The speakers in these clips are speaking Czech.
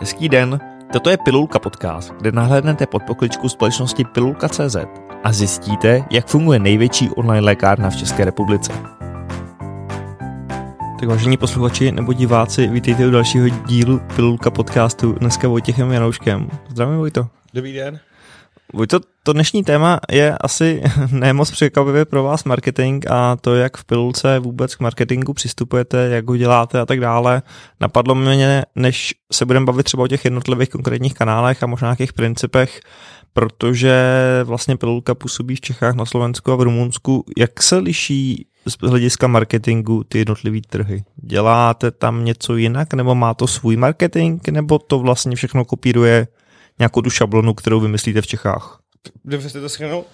Hezký den, toto je Pilulka podcast, kde nahlédnete pod pokličku společnosti Pilulka.cz a zjistíte, jak funguje největší online lékárna v České republice. Tak vážení posluchači nebo diváci, vítejte u dalšího dílu Pilulka podcastu dneska Vojtěchem Janouškem. Zdravím Vojto. Dobrý den. Vojto, to dnešní téma je asi nemoc překvapivě pro vás marketing a to, jak v pilulce vůbec k marketingu přistupujete, jak ho děláte a tak dále. Napadlo mě, než se budeme bavit třeba o těch jednotlivých konkrétních kanálech a možná nějakých principech, protože vlastně pilulka působí v Čechách, na Slovensku a v Rumunsku. Jak se liší z hlediska marketingu ty jednotlivý trhy? Děláte tam něco jinak, nebo má to svůj marketing, nebo to vlastně všechno kopíruje nějakou tu šablonu, kterou vymyslíte v Čechách? Dobře jste to schrnul.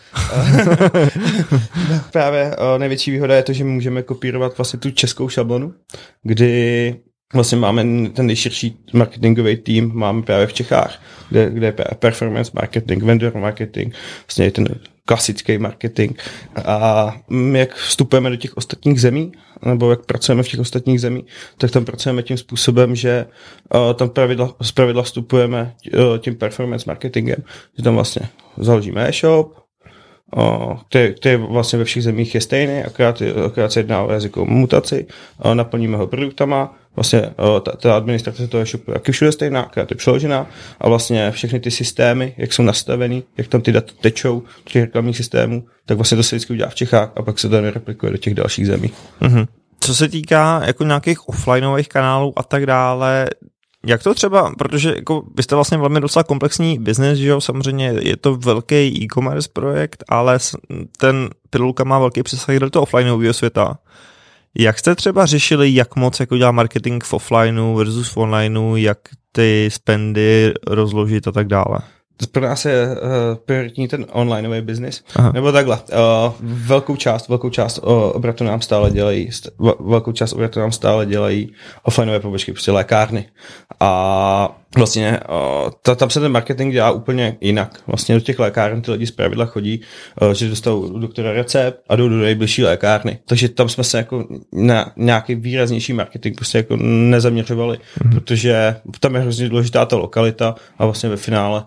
Právě uh, největší výhoda je to, že můžeme kopírovat vlastně tu českou šablonu, kdy vlastně máme ten nejširší marketingový tým, máme právě v Čechách, kde, kde je performance marketing, vendor marketing, vlastně ten klasický marketing. A jak vstupujeme do těch ostatních zemí, nebo jak pracujeme v těch ostatních zemích, tak tam pracujeme tím způsobem, že uh, tam pravidla, z pravidla vstupujeme uh, tím performance marketingem, že tam vlastně založíme e-shop, který, který vlastně ve všech zemích je stejný, akorát, akorát se jedná o jazykovou mutaci, naplníme ho produktama, vlastně ta, ta administrace toho e-shopu je všude stejná, akorát je přeložená a vlastně všechny ty systémy, jak jsou nastavený, jak tam ty data tečou do těch reklamních systémů, tak vlastně to se vždycky udělá v Čechách a pak se to nereplikuje do těch dalších zemí. Mm-hmm. Co se týká jako nějakých offlineových kanálů a tak dále, jak to třeba, protože jako vy jste vlastně velmi docela komplexní biznes, že jo, samozřejmě je to velký e-commerce projekt, ale ten pilulka má velký přesah do toho offlineového světa. Jak jste třeba řešili, jak moc jako dělá marketing v offlineu versus v onlineu, jak ty spendy rozložit a tak dále? Pro nás je uh, prioritní ten onlineový biznis. Nebo takhle. Uh, velkou část, velkou část uh, obratu nám stále dělají, st- velkou část obratu nám stále dělají offlineové pobočky, prostě lékárny. A vlastně uh, ta, tam se ten marketing dělá úplně jinak. Vlastně do těch lékáren ty lidi zpravidla chodí, uh, že dostanou doktora recept a jdou do nejbližší lékárny. Takže tam jsme se jako na nějaký výraznější marketing prostě jako nezaměřovali, mm-hmm. protože tam je hrozně důležitá ta lokalita a vlastně ve finále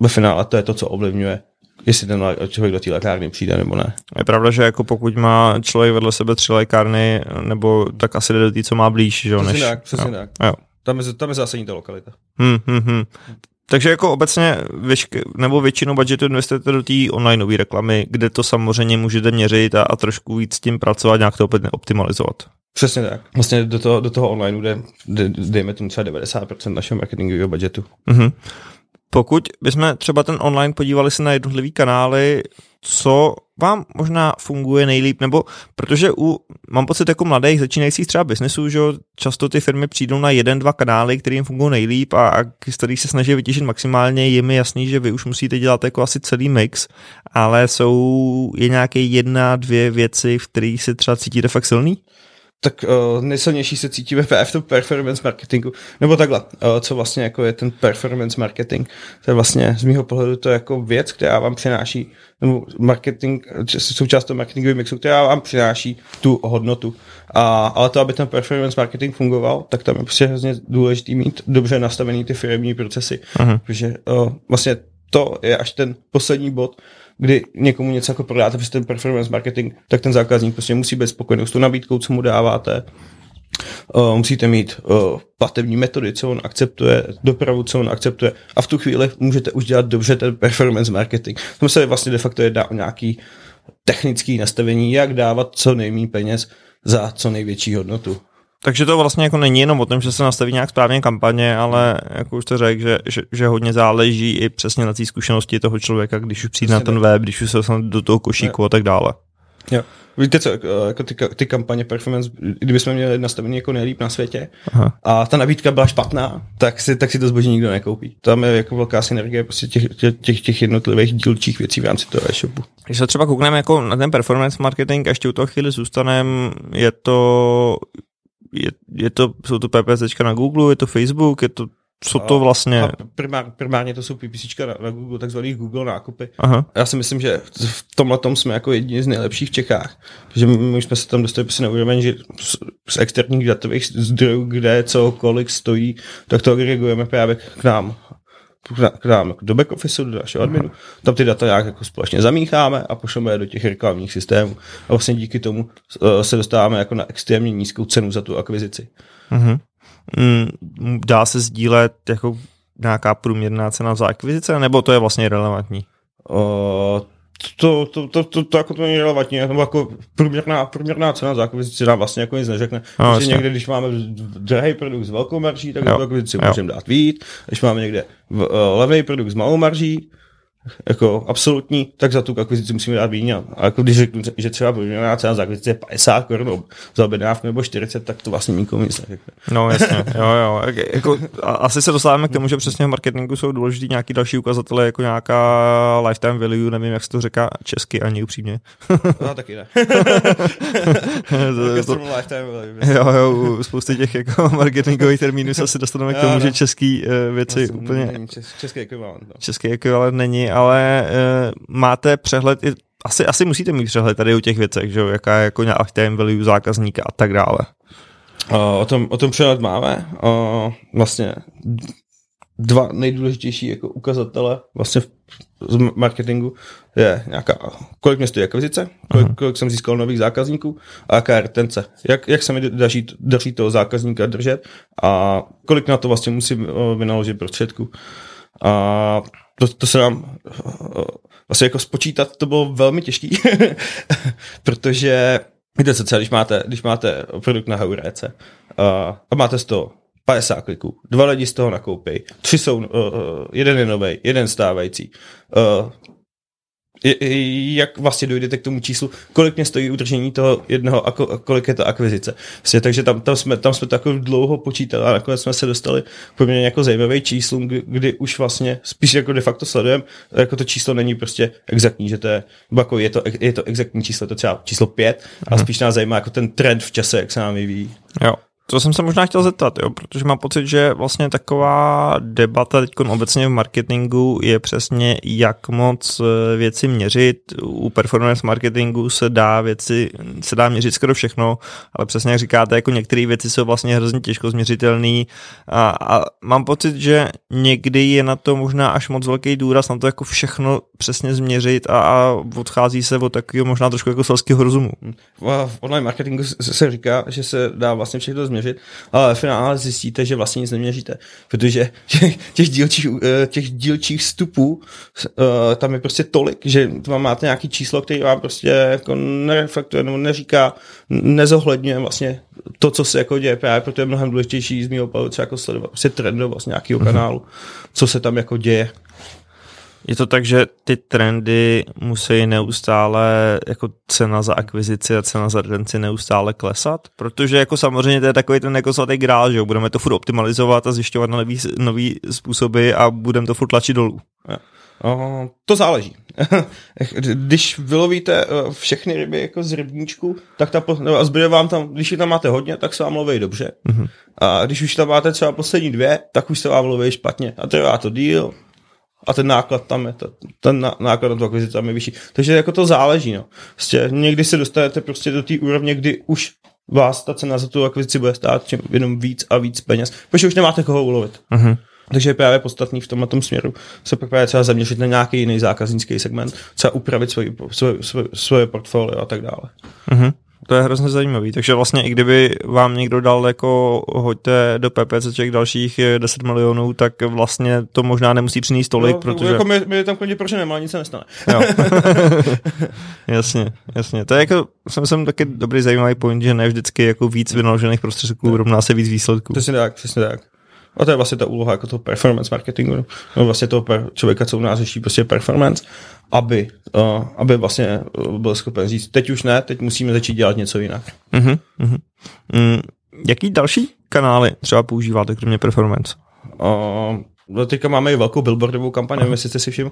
ve finále to je to, co ovlivňuje jestli ten člověk do té lékárny přijde nebo ne. Je pravda, že jako pokud má člověk vedle sebe tři lékárny, nebo tak asi jde do té, co má blíž, že jo? Přesně než, tak, přesně jo. tak. Jo. Tam je, tam je zásadní ta lokalita. Hmm, hmm, hmm. Takže jako obecně nebo většinu budgetu investujete do té onlineové reklamy, kde to samozřejmě můžete měřit a, a trošku víc s tím pracovat, nějak to optimalizovat. Přesně tak. Vlastně do toho, do toho online jde, jde, dejme tomu třeba 90% našeho marketingového budgetu. Mm-hmm. Pokud bychom třeba ten online podívali se na jednotlivý kanály, co vám možná funguje nejlíp, nebo protože u, mám pocit jako mladých začínajících třeba biznesů, že často ty firmy přijdou na jeden, dva kanály, který jim fungují nejlíp a, a z kterých se snaží vytěžit maximálně, je mi jasný, že vy už musíte dělat jako asi celý mix, ale jsou je nějaké jedna, dvě věci, v kterých se třeba cítíte fakt silný? Tak uh, nejsilnější se cítíme v tom performance marketingu. Nebo takhle, uh, co vlastně jako je ten performance marketing. To je vlastně z mého pohledu to jako věc, která vám přináší, nebo marketing, součást toho marketingového mixu, která vám přináší tu hodnotu. A, ale to, aby ten performance marketing fungoval, tak tam je prostě hrozně důležitý mít dobře nastavený ty firmní procesy. Uh-huh. Protože uh, vlastně to je až ten poslední bod, kdy někomu něco jako prodáte přes ten performance marketing, tak ten zákazník prostě musí být spokojený s tou nabídkou, co mu dáváte. Uh, musíte mít uh, platební metody, co on akceptuje, dopravu, co on akceptuje a v tu chvíli můžete už dělat dobře ten performance marketing. To se vlastně de facto jedná o nějaký technický nastavení, jak dávat co nejméně peněz za co největší hodnotu. Takže to vlastně jako není jenom o tom, že se nastaví nějak správně kampaně, ale jako už to řekl, že, že, že hodně záleží i přesně na té zkušenosti toho člověka, když už přijde na ten web, když už se dostane do toho košíku a tak dále. Jo. Víte co, jako ty, ty kampaně performance, kdybychom měli nastavený jako nejlíp na světě Aha. a ta nabídka byla špatná, tak si, tak si to zboží nikdo nekoupí. Tam je jako velká synergie prostě těch, těch, těch jednotlivých dílčích věcí v rámci toho e-shopu. Když se třeba koukneme jako na ten performance marketing a ještě u toho chvíli zůstaneme, je to je, je to, jsou to PPC na Google, je to Facebook, je to co to vlastně... A primár, primárně to jsou PPC na, na Google, takzvaný Google nákupy. Aha. Já si myslím, že v tomhle tom jsme jako jedni z nejlepších v Čechách, protože my jsme se tam dostali prostě na úroveň, že z, z externích datových zdrojů, kde cokoliv stojí, tak to agregujeme právě k nám k nám do back office, do našeho adminu, tam ty data nějak jako společně zamícháme a pošleme je do těch reklamních systémů. A vlastně díky tomu uh, se dostáváme jako na extrémně nízkou cenu za tu akvizici. Uh-huh. Mm, dá se sdílet jako nějaká průměrná cena za akvizice, nebo to je vlastně relevantní? Uh, to, to, to, to, to, jako to není relevantní, nebo jako průměrná, průměrná cena za akvizici nám vlastně jako nic neřekne. No, Takže někde, když máme drahý produkt s velkou marží, tak jo, akvizici můžeme dát víc. Když máme někde v, uh, levý produkt s malou marží, jako absolutní, tak za tu akvizici musíme dát víně. A jako když řeknu, že třeba průměrná cena za akvizici je 50 korun za objednávku nebo 40, tak to vlastně nikomu nic neřekne. No jasně, jo, jo. Jako, asi se dostáváme k tomu, že přesně v marketingu jsou důležitý nějaký další ukazatele, jako nějaká lifetime value, nevím, jak se to říká česky ani upřímně. no, taky ne. to, to, lifetime value. Jo, jo, spousty těch jako marketingových termínů se asi dostaneme k tomu, no. že český uh, věci vlastně úplně... Český ekvivalent. No. Český ekvivalent není, ale uh, máte přehled i asi, asi musíte mít přehled tady u těch věcech, že jo, jaká je jako lifetime value zákazníka a tak dále. O, o tom, o tom přehled máme. O, vlastně dva nejdůležitější jako ukazatele vlastně v, z marketingu je nějaká, kolik mě stojí akvizice, kolik, uh-huh. kolik jsem získal nových zákazníků a jaká je retence. Jak, jak se mi daří, daří toho zákazníka držet a kolik na to vlastně musím vynaložit prostředku. A to, to se nám vlastně jako spočítat, to bylo velmi těžký, protože víte co, když máte, když máte produkt na Heuréce a máte z toho 50 kliků, dva lidi z toho nakoupí, tři jsou, uh, jeden je nový, jeden stávající, jak vlastně dojdete k tomu číslu, kolik mě stojí udržení toho jednoho a kolik je to akvizice. Vlastně, takže tam, tam, jsme, tam jsme takový dlouho počítali a nakonec jsme se dostali poměrně jako zajímavý číslům, kdy, kdy, už vlastně spíš jako de facto sledujeme, jako to číslo není prostě exaktní, že to je, jako je to, je to exaktní číslo, to třeba číslo pět a mhm. spíš nás zajímá jako ten trend v čase, jak se nám vyvíjí. Jo. To jsem se možná chtěl zeptat, jo, protože mám pocit, že vlastně taková debata teď obecně v marketingu je přesně, jak moc eh, věci měřit. U performance marketingu se dá věci, se dá měřit skoro všechno, ale přesně jak říkáte, jako některé věci jsou vlastně hrozně těžko změřitelné a, a mám pocit, že někdy je na to možná až moc velký důraz na to jako všechno přesně změřit a, a odchází se od takového možná trošku jako selského rozumu. V online marketingu se říká, že se dá vlastně všechno změřit měřit, ale v finále zjistíte, že vlastně nic neměříte, protože těch dílčích, eh, těch dílčích vstupů eh, tam je prostě tolik, že vám máte nějaký číslo, který vám prostě jako nereflektuje nebo neříká, nezohledňuje vlastně to, co se jako děje, právě proto je mnohem důležitější z mého pohledu jako sledovat prostě trendovost nějakého kanálu, co se tam jako děje. Je to tak, že ty trendy musí neustále, jako cena za akvizici a cena za retenci neustále klesat? Protože jako samozřejmě to je takový ten jako svatý grál, že budeme to furt optimalizovat a zjišťovat na nový, nový způsoby a budeme to furt tlačit dolů. Uh, to záleží. když vylovíte uh, všechny ryby jako z rybníčku, tak ta, a zbyde vám tam, když je tam máte hodně, tak se vám loví dobře. Uh-huh. A když už tam máte třeba poslední dvě, tak už se vám loví špatně. A trvá to díl, a ten náklad tam je, ten náklad na tu akvizici tam je vyšší. Takže jako to záleží, no. Prostě někdy se dostanete prostě do té úrovně, kdy už vás ta cena za tu akvizici bude stát čím jenom víc a víc peněz, protože už nemáte koho ulovit. Uh-huh. Takže je právě podstatný v tomhle směru se právě třeba zaměřit na nějaký jiný zákaznický segment, třeba upravit svoje, svoje, svoje, svoje portfolio a tak dále. Uh-huh. To je hrozně zajímavý, takže vlastně i kdyby vám někdo dal jako hoďte do PPC dalších 10 milionů, tak vlastně to možná nemusí přinést tolik, no, protože... Jako my, my tam klidně proč nemá, nic se nestane. Jo. jasně, jasně. To je jako, jsem, jsem taky dobrý zajímavý point, že ne vždycky jako víc vynaložených prostředků rovná se víc výsledků. Přesně tak, přesně tak. A to je vlastně ta úloha jako toho performance marketingu, no vlastně toho člověka, co u nás řeší prostě performance aby, uh, aby vlastně byl schopen říct, teď už ne, teď musíme začít dělat něco jinak. Uh-huh, uh-huh. Mm, jaký další kanály třeba používáte, kromě performance? Uh, No teďka máme i velkou billboardovou kampaň, nevím, jestli jste si všiml.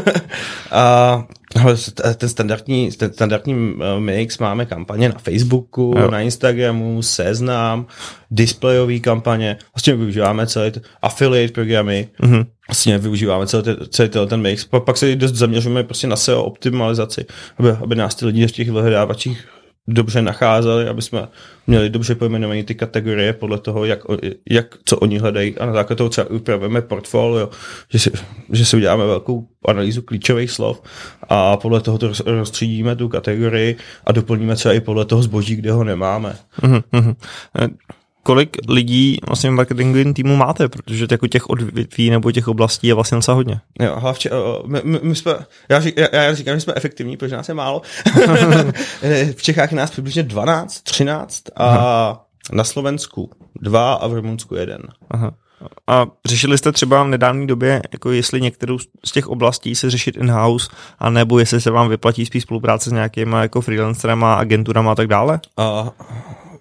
a Ale ten standardní, ten standardní mix máme kampaně na Facebooku, jo. na Instagramu, seznam, displejové kampaně, vlastně využíváme celý t- affiliate programy, mm-hmm. vlastně využíváme celý, t- celý ten mix, pak, pak se dost zaměřujeme prostě na SEO optimalizaci, aby, aby nás ty lidi v těch vyhledávačích dobře nacházeli, aby jsme měli dobře pojmenované ty kategorie podle toho, jak, jak co oni hledají a na základě toho třeba upravíme portfolio, že si, že si uděláme velkou analýzu klíčových slov a podle toho to rozstřídíme tu kategorii a doplníme třeba i podle toho zboží, kde ho nemáme. Mm-hmm kolik lidí vlastně v marketingovém týmu máte, protože jako těch odvětví nebo těch oblastí je vlastně docela hodně. Jo, hlavče, my, my, my jsme, já, řík, já, já říkám, že jsme efektivní, protože nás je málo. v Čechách je nás přibližně 12, 13 a Aha. na Slovensku dva a v Rumunsku jeden. Aha. A řešili jste třeba v nedávné době, jako jestli některou z těch oblastí se řešit in-house, anebo jestli se vám vyplatí spíš spolupráce s nějakýma jako freelancerama, agenturama a tak dále? Uh,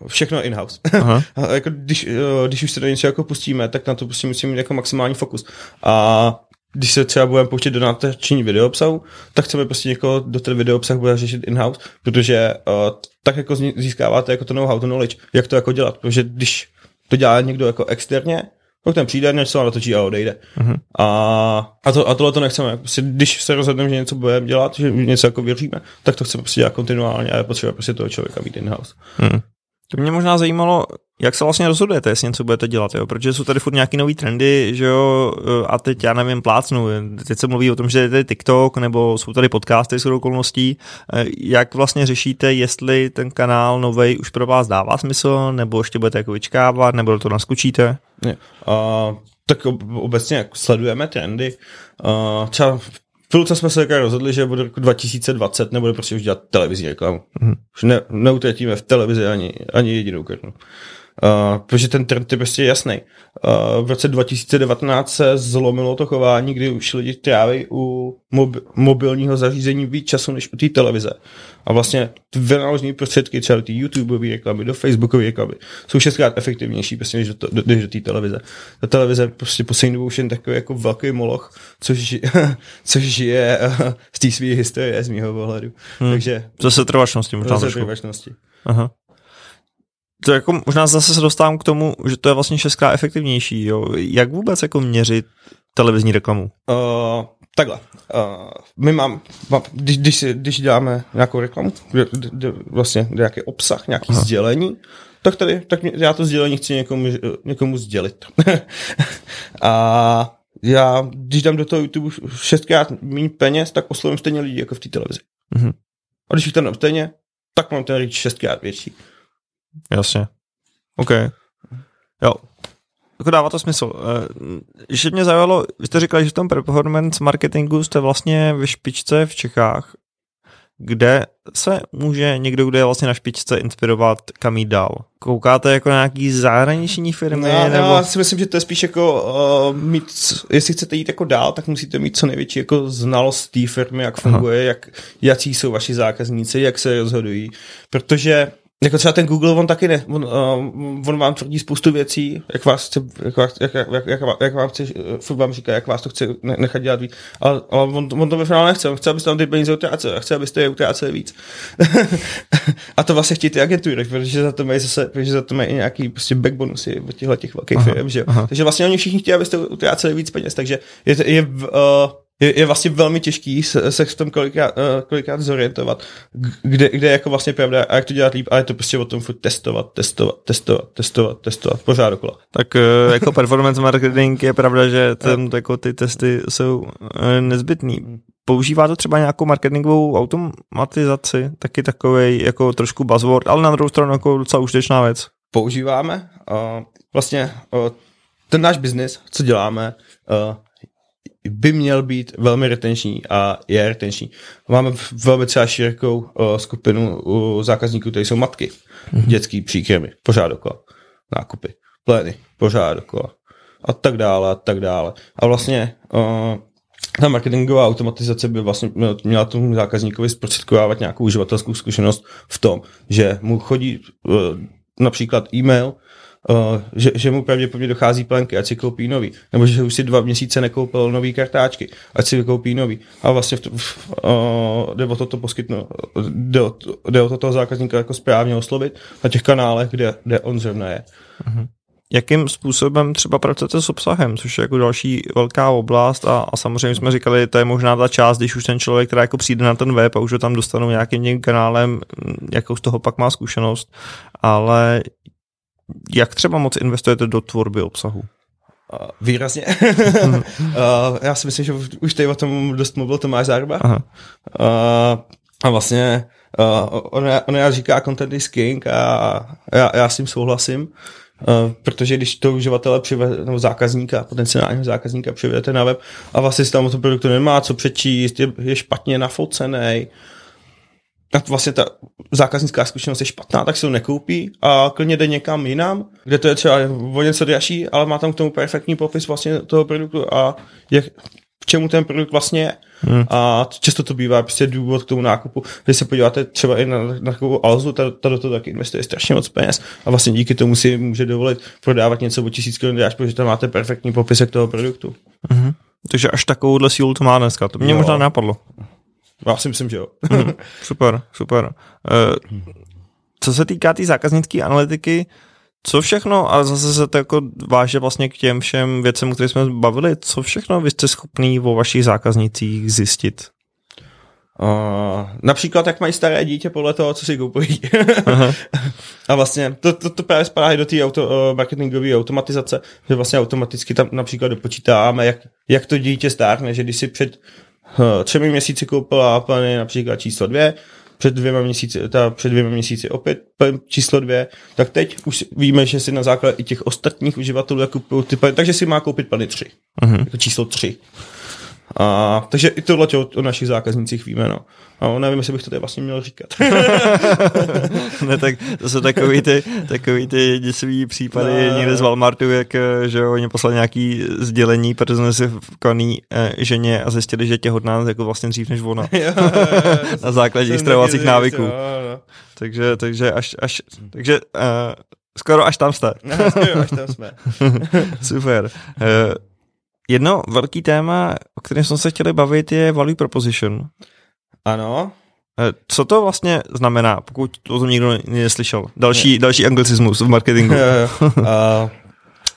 všechno in-house. jako když, když už se do něčeho jako pustíme, tak na to prostě musíme mít jako maximální fokus. A když se třeba budeme pouštět do natáčení videoobsahu, tak chceme prostě někoho do ten videoobsah bude řešit in-house, protože uh, tak jako získáváte jako to know-how, to knowledge, jak to jako dělat, protože když to dělá někdo jako externě, tak ten přijde, něco natočí a odejde. Uh-huh. A, a, to, a tohle to nechceme. Prostě, když se rozhodneme, že něco budeme dělat, že něco jako věříme, tak to chceme prostě dělat kontinuálně a je potřeba prostě toho člověka mít in-house. Uh-huh. To mě možná zajímalo, jak se vlastně rozhodujete, jestli něco budete dělat, jo? protože jsou tady furt nějaký nový trendy, že jo, a teď já nevím, plácnu, teď se mluví o tom, že je tady TikTok, nebo jsou tady podcasty s okolností, jak vlastně řešíte, jestli ten kanál novej už pro vás dává smysl, nebo ještě budete jako vyčkávat, nebo naskočíte? Ne, uh, tak obecně sledujeme trendy, uh, třeba Chvilce jsme se rozhodli, že bude roku 2020 nebude prostě už dělat televizní reklamu. Mm-hmm. Už ne, neutratíme v televizi ani, ani jedinou korunu. Uh, protože ten trend je prostě jasný. Uh, v roce 2019 se zlomilo to chování, kdy už lidi tráví u mob- mobilního zařízení víc času než u té televize. A vlastně ty vynaložené prostředky, třeba do té YouTubeové reklamy, do Facebookové reklamy, jsou šestkrát efektivnější prostě, než do, to, než do té televize. Ta televize prostě poslední dobou už jen takový jako velký moloch, což, což žije uh, z té své historie, z mého pohledu. Hmm. Takže, zase trvačnosti možná. Zase trvačnosti. Aha to jako možná zase se dostávám k tomu, že to je vlastně šestkrát efektivnější. Jo. Jak vůbec jako měřit televizní reklamu? Uh, takhle. Uh, my mám, mám když, když, když děláme nějakou reklamu, kde, kde, vlastně nějaký obsah, nějaký Aha. sdělení, tak tady, tak já to sdělení chci někomu, někomu sdělit. a já, když dám do toho YouTube šestkrát méně peněz, tak oslovím stejně lidi jako v té televizi. Uh-huh. A když jich tam dám stejně, tak mám ten reach šestkrát větší. Jasně. OK. Jo. Jako dává to smysl. Ještě mě zaujalo, vy jste říkali, že v tom performance marketingu jste vlastně ve špičce v Čechách, kde se může někdo, kdo je vlastně na špičce, inspirovat, kam jít dál? Koukáte jako na nějaký zahraniční firmy? No, nebo... Já si myslím, že to je spíš jako uh, mít, jestli chcete jít jako dál, tak musíte mít co největší jako znalost té firmy, jak funguje, jak, jaký jsou vaši zákazníci, jak se rozhodují, protože jako třeba ten Google, on taky ne, on, uh, on vám tvrdí spoustu věcí, jak vás chce, jak, vás, jak, jak, jak, jak vám chce, furt vám říká, jak vás to chce nechat dělat víc, ale, ale on, on to ve finále nechce, on chce, abyste tam ty peníze utráceli, a chce, abyste je utráceli víc. a to vlastně chtějí ty agentury, protože za to mají zase, protože za to mají nějaký prostě backbonusy od těchto těch velkých firm, že jo. Takže vlastně oni všichni chtějí, abyste utráceli víc peněz, takže je, je uh, je, je vlastně velmi těžký se, se v tom kolikrát, uh, kolikrát zorientovat, kde, kde je jako vlastně pravda a jak to dělat líp, ale je to prostě o tom furt testovat, testovat, testovat, testovat, testovat, pořád dokola. Tak uh, jako performance marketing je pravda, že ten, jako ty testy jsou uh, nezbytný. Používá to třeba nějakou marketingovou automatizaci, taky takový jako trošku buzzword, ale na druhou stranu jako docela užitečná věc. Používáme. Uh, vlastně uh, ten náš biznis, co děláme, uh, by měl být velmi retenční a je retenční. Máme velmi třeba širokou uh, skupinu uh, zákazníků, které jsou matky, mm-hmm. dětský příkrmy, pořád dokola, nákupy, plény, pořád dokola a tak dále a tak dále. A vlastně uh, ta marketingová automatizace by vlastně měla tomu zákazníkovi zprostředkovávat nějakou uživatelskou zkušenost v tom, že mu chodí uh, například e-mail uh, že, že mu pravděpodobně dochází plenky, ať si koupí nový, nebo že už si dva měsíce nekoupil nový kartáčky, ať si koupí nový. A vlastně v to, v, uh, jde o toto poskytnout, jde o, jde o to toho zákazníka jako správně oslovit na těch kanálech, kde, kde on zrovna je. Uh-huh jakým způsobem třeba pracujete s obsahem, což je jako další velká oblast a, a samozřejmě jsme říkali, to je možná ta část, když už ten člověk, který jako přijde na ten web a už ho tam dostanou nějakým kanálem, jakou z toho pak má zkušenost, ale jak třeba moc investujete do tvorby obsahu? Výrazně. uh, já si myslím, že už tady o tom dost mluvil Tomáš Zárba. Uh, a vlastně uh, on, on já říká content is king a já, já s tím souhlasím. Uh, protože když to uživatele přivede, nebo zákazníka, potenciálního zákazníka přivedete na web a vlastně si tam o tom produktu nemá co přečíst, je, je špatně nafocený, a vlastně ta zákaznická zkušenost je špatná, tak si ho nekoupí a klidně jde někam jinam, kde to je třeba o něco dražší, ale má tam k tomu perfektní popis vlastně toho produktu a jak, k čemu ten produkt vlastně je. Hmm. A často to bývá prostě důvod k tomu nákupu. Když se podíváte třeba i na, na takovou Alzu, ta, ta do toho taky investuje strašně moc peněz a vlastně díky tomu si může dovolit prodávat něco o tisíc korun až protože tam máte perfektní popisek toho produktu. Hmm. Takže až takovouhle sílu to má dneska. To mě jo. možná napadlo. Já si myslím, že jo. hmm. Super, super. Uh, co se týká té tý zákaznické analytiky, co všechno, a zase se to jako váže vlastně k těm všem věcem, které jsme bavili, co všechno vy jste schopný o vašich zákaznicích zjistit? Uh, například, jak mají staré dítě podle toho, co si kupují. a vlastně to, to, to právě spadá do té auto, uh, marketingové automatizace, že vlastně automaticky tam například dopočítáme, jak, jak to dítě stárne, že když si před třemi měsíci koupila Apple například číslo dvě, před dvěma měsíci, ta před dvěma měsíci opět číslo dvě, tak teď už víme, že si na základě i těch ostatních uživatelů kupují ty plany, takže si má koupit plany tři, uh-huh. jako číslo tři. A, takže i tohle o, o našich zákaznicích víme, no. A nevím, jestli bych to tady vlastně měl říkat. ne, tak to jsou takový ty, takový ty děsivý případy no. někde z Walmartu, jak že jo, oni poslali nějaký sdělení personalizovaný eh, ženě a zjistili, že těhotná jako vlastně dřív než ona. Na základě těch stravovacích návyků. No, no. Takže, takže až, až takže uh, skoro až tam jste. skoro až tam jsme. Super. Uh, Jedno velký téma, o kterém jsme se chtěli bavit, je value proposition. Ano. Eh, co to vlastně znamená, pokud to někdo neslyšel? Další, ne. další anglicismus v marketingu. a,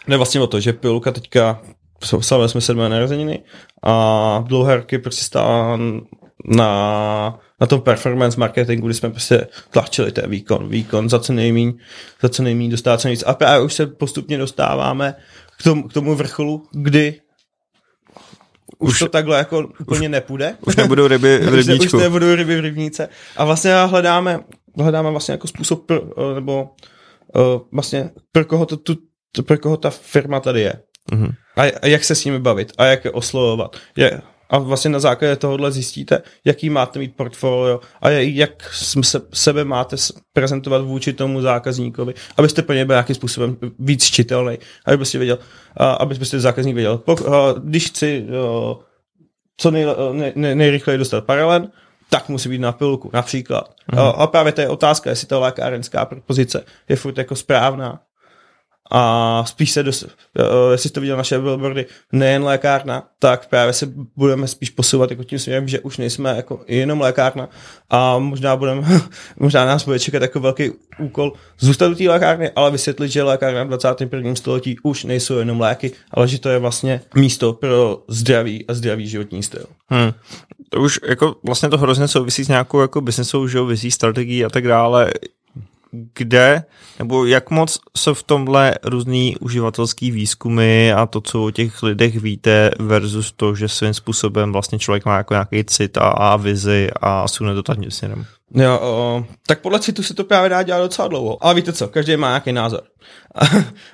ne vlastně o to, že Pilka teďka slavili jsme sedmé narozeniny a dlouhé roky prostě stála na, na tom performance marketingu, kdy jsme prostě tlačili ten výkon, výkon za co nejmíň, za co nejmíň dostat co nejvíc. A právě už se postupně dostáváme k tomu, k tomu vrcholu, kdy už, už to takhle jako úplně už, nepůjde. Už nebudou ryby v rybníčku. už, už nebudou ryby v rybníce. A vlastně hledáme, hledáme vlastně jako způsob, pro, eh, nebo uh, vlastně pro koho, to, tu, pro koho ta firma tady je. Mm-hmm. A, a jak se s nimi bavit a jak je oslovovat. Je, a vlastně na základě tohohle zjistíte, jaký máte mít portfolio a jak se, sebe máte prezentovat vůči tomu zákazníkovi, abyste pro něj byl nějakým způsobem víc čitelný, aby prostě věděl, aby prostě zákazník věděl, když chci co nej, nej, nejrychleji dostat paralel, tak musí být na pilku, například. Mm-hmm. A právě to je otázka, jestli ta lékárenská propozice je furt jako správná a spíš se, dos, uh, jestli jste viděl naše billboardy, nejen lékárna, tak právě se budeme spíš posouvat jako tím směrem, že už nejsme jako jenom lékárna a možná budeme, možná nás bude čekat jako velký úkol zůstat u té lékárny, ale vysvětlit, že lékárna v 21. století už nejsou jenom léky, ale že to je vlastně místo pro zdravý a zdravý životní styl. Hmm. To už jako vlastně to hrozně souvisí s nějakou jako businessovou, vizí, strategií a tak dále kde, nebo jak moc se v tomhle různý uživatelský výzkumy a to, co o těch lidech víte versus to, že svým způsobem vlastně člověk má jako nějaký cit a, a vizi a sune to tím směrem. Jo, o, tak podle citu se to právě dá dělat docela dlouho. Ale víte co, každý má nějaký názor. A,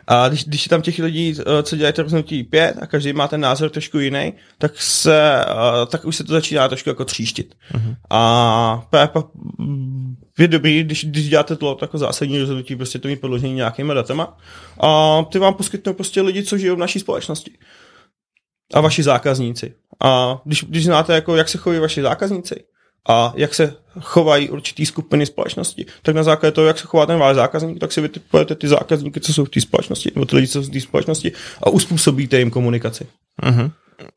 a když, když je tam těch lidí, co dělají to rozhodnutí pět a každý má ten názor trošku jiný, tak se, tak už se to začíná trošku jako tříštit. Uh-huh. A právě je dobrý, když, když děláte to jako zásadní rozhodnutí, prostě to mít podložení nějakýma datama a ty vám poskytnou prostě lidi, co žijou v naší společnosti a vaši zákazníci. A když, když znáte, jako, jak se choví vaši zákazníci a jak se chovají určitý skupiny společnosti. Tak na základě toho, jak se chová ten váš zákazník, tak si vytipujete ty zákazníky, co jsou v té společnosti, nebo ty lidi, co jsou v té společnosti a uspůsobíte jim komunikaci. Uh-huh.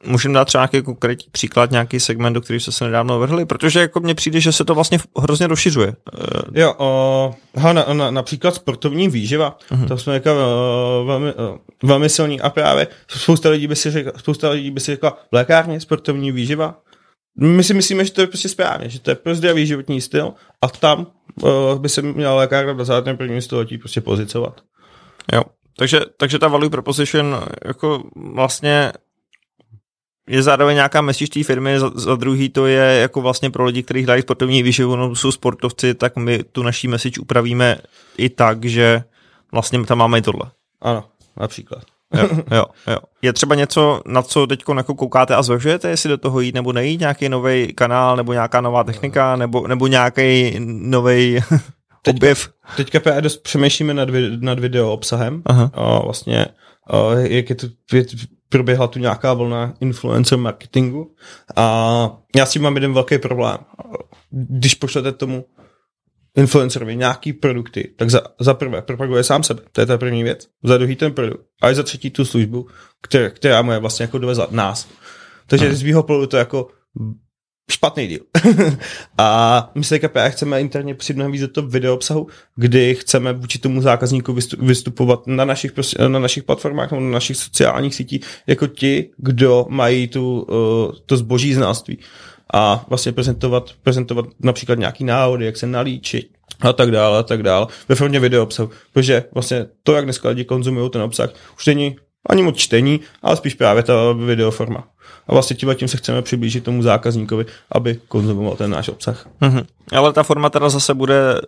Můžeme dát třeba nějaký konkrétní příklad, nějaký segment, do kterého jste se nedávno vrhli, protože jako mně přijde, že se to vlastně hrozně rozšiřuje. Jo, o, ha, na, na, například sportovní výživa, uh-huh. to jsme jako velmi, velmi silný a právě spousta lidí by si řekla, spousta lidí by si řekla v lékárně sportovní výživa, my si myslíme, že to je prostě správně, že to je pro zdravý životní styl a tam uh, by se měla lékárna v 21. století prostě pozicovat. Jo, takže, takže ta value proposition jako vlastně je zároveň nějaká message té firmy, za, za druhý to je jako vlastně pro lidi, kteří hrají sportovní výživu, no jsou sportovci, tak my tu naší message upravíme i tak, že vlastně tam máme i tohle. Ano, například. jo, jo, jo. Je třeba něco, na co teď jako koukáte a zvažujete, jestli do toho jít nebo nejít, nějaký nový kanál, nebo nějaká nová technika, nebo, nebo nějaký nový objev? Teďka právě dost přemýšlíme nad, nad video obsahem. Aha. A vlastně jak je to, je, proběhla tu nějaká vlna influencer marketingu a já s tím mám jeden velký problém. Když pošlete tomu influencerovi nějaký produkty, tak za, za prvé propaguje sám sebe, to je ta první věc, za druhý ten produkt a za třetí tu službu, která, která mu je vlastně jako dovezla nás. Takže hmm. z mýho pohledu to jako špatný díl. a my se KPA chceme interně přijít mnohem víc do toho video obsahu, kdy chceme vůči tomu zákazníku vystupovat na našich, na našich platformách nebo na našich sociálních sítích jako ti, kdo mají tu, uh, to zboží znalství a vlastně prezentovat, prezentovat například nějaký návody, jak se nalíčit a tak dále a tak dále ve formě video obsahu, protože vlastně to, jak dneska lidi konzumují ten obsah, už není ani moc čtení, ale spíš právě ta videoforma. A vlastně tím, tím se chceme přiblížit tomu zákazníkovi, aby konzumoval ten náš obsah. Mm-hmm. Ale ta forma teda zase bude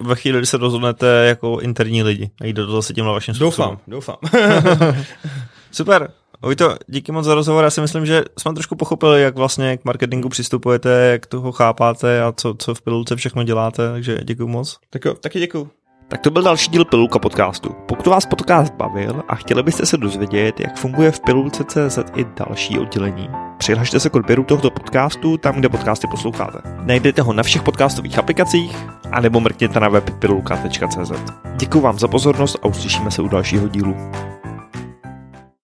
ve chvíli, kdy se rozhodnete jako interní lidi a jde to zase tímhle vaším způsobem. Doufám, doufám. Super. Vojto, díky moc za rozhovor. Já si myslím, že jsme trošku pochopili, jak vlastně k marketingu přistupujete, jak toho chápáte a co, co v pilulce všechno děláte, takže děkuji moc. Tak jo, taky děkuji. Tak to byl další díl Pilulka podcastu. Pokud vás podcast bavil a chtěli byste se dozvědět, jak funguje v Pilulce CZ i další oddělení, přihlašte se k odběru tohoto podcastu tam, kde podcasty posloucháte. Najdete ho na všech podcastových aplikacích a nebo mrkněte na web pilulka.cz. Děkuji vám za pozornost a uslyšíme se u dalšího dílu.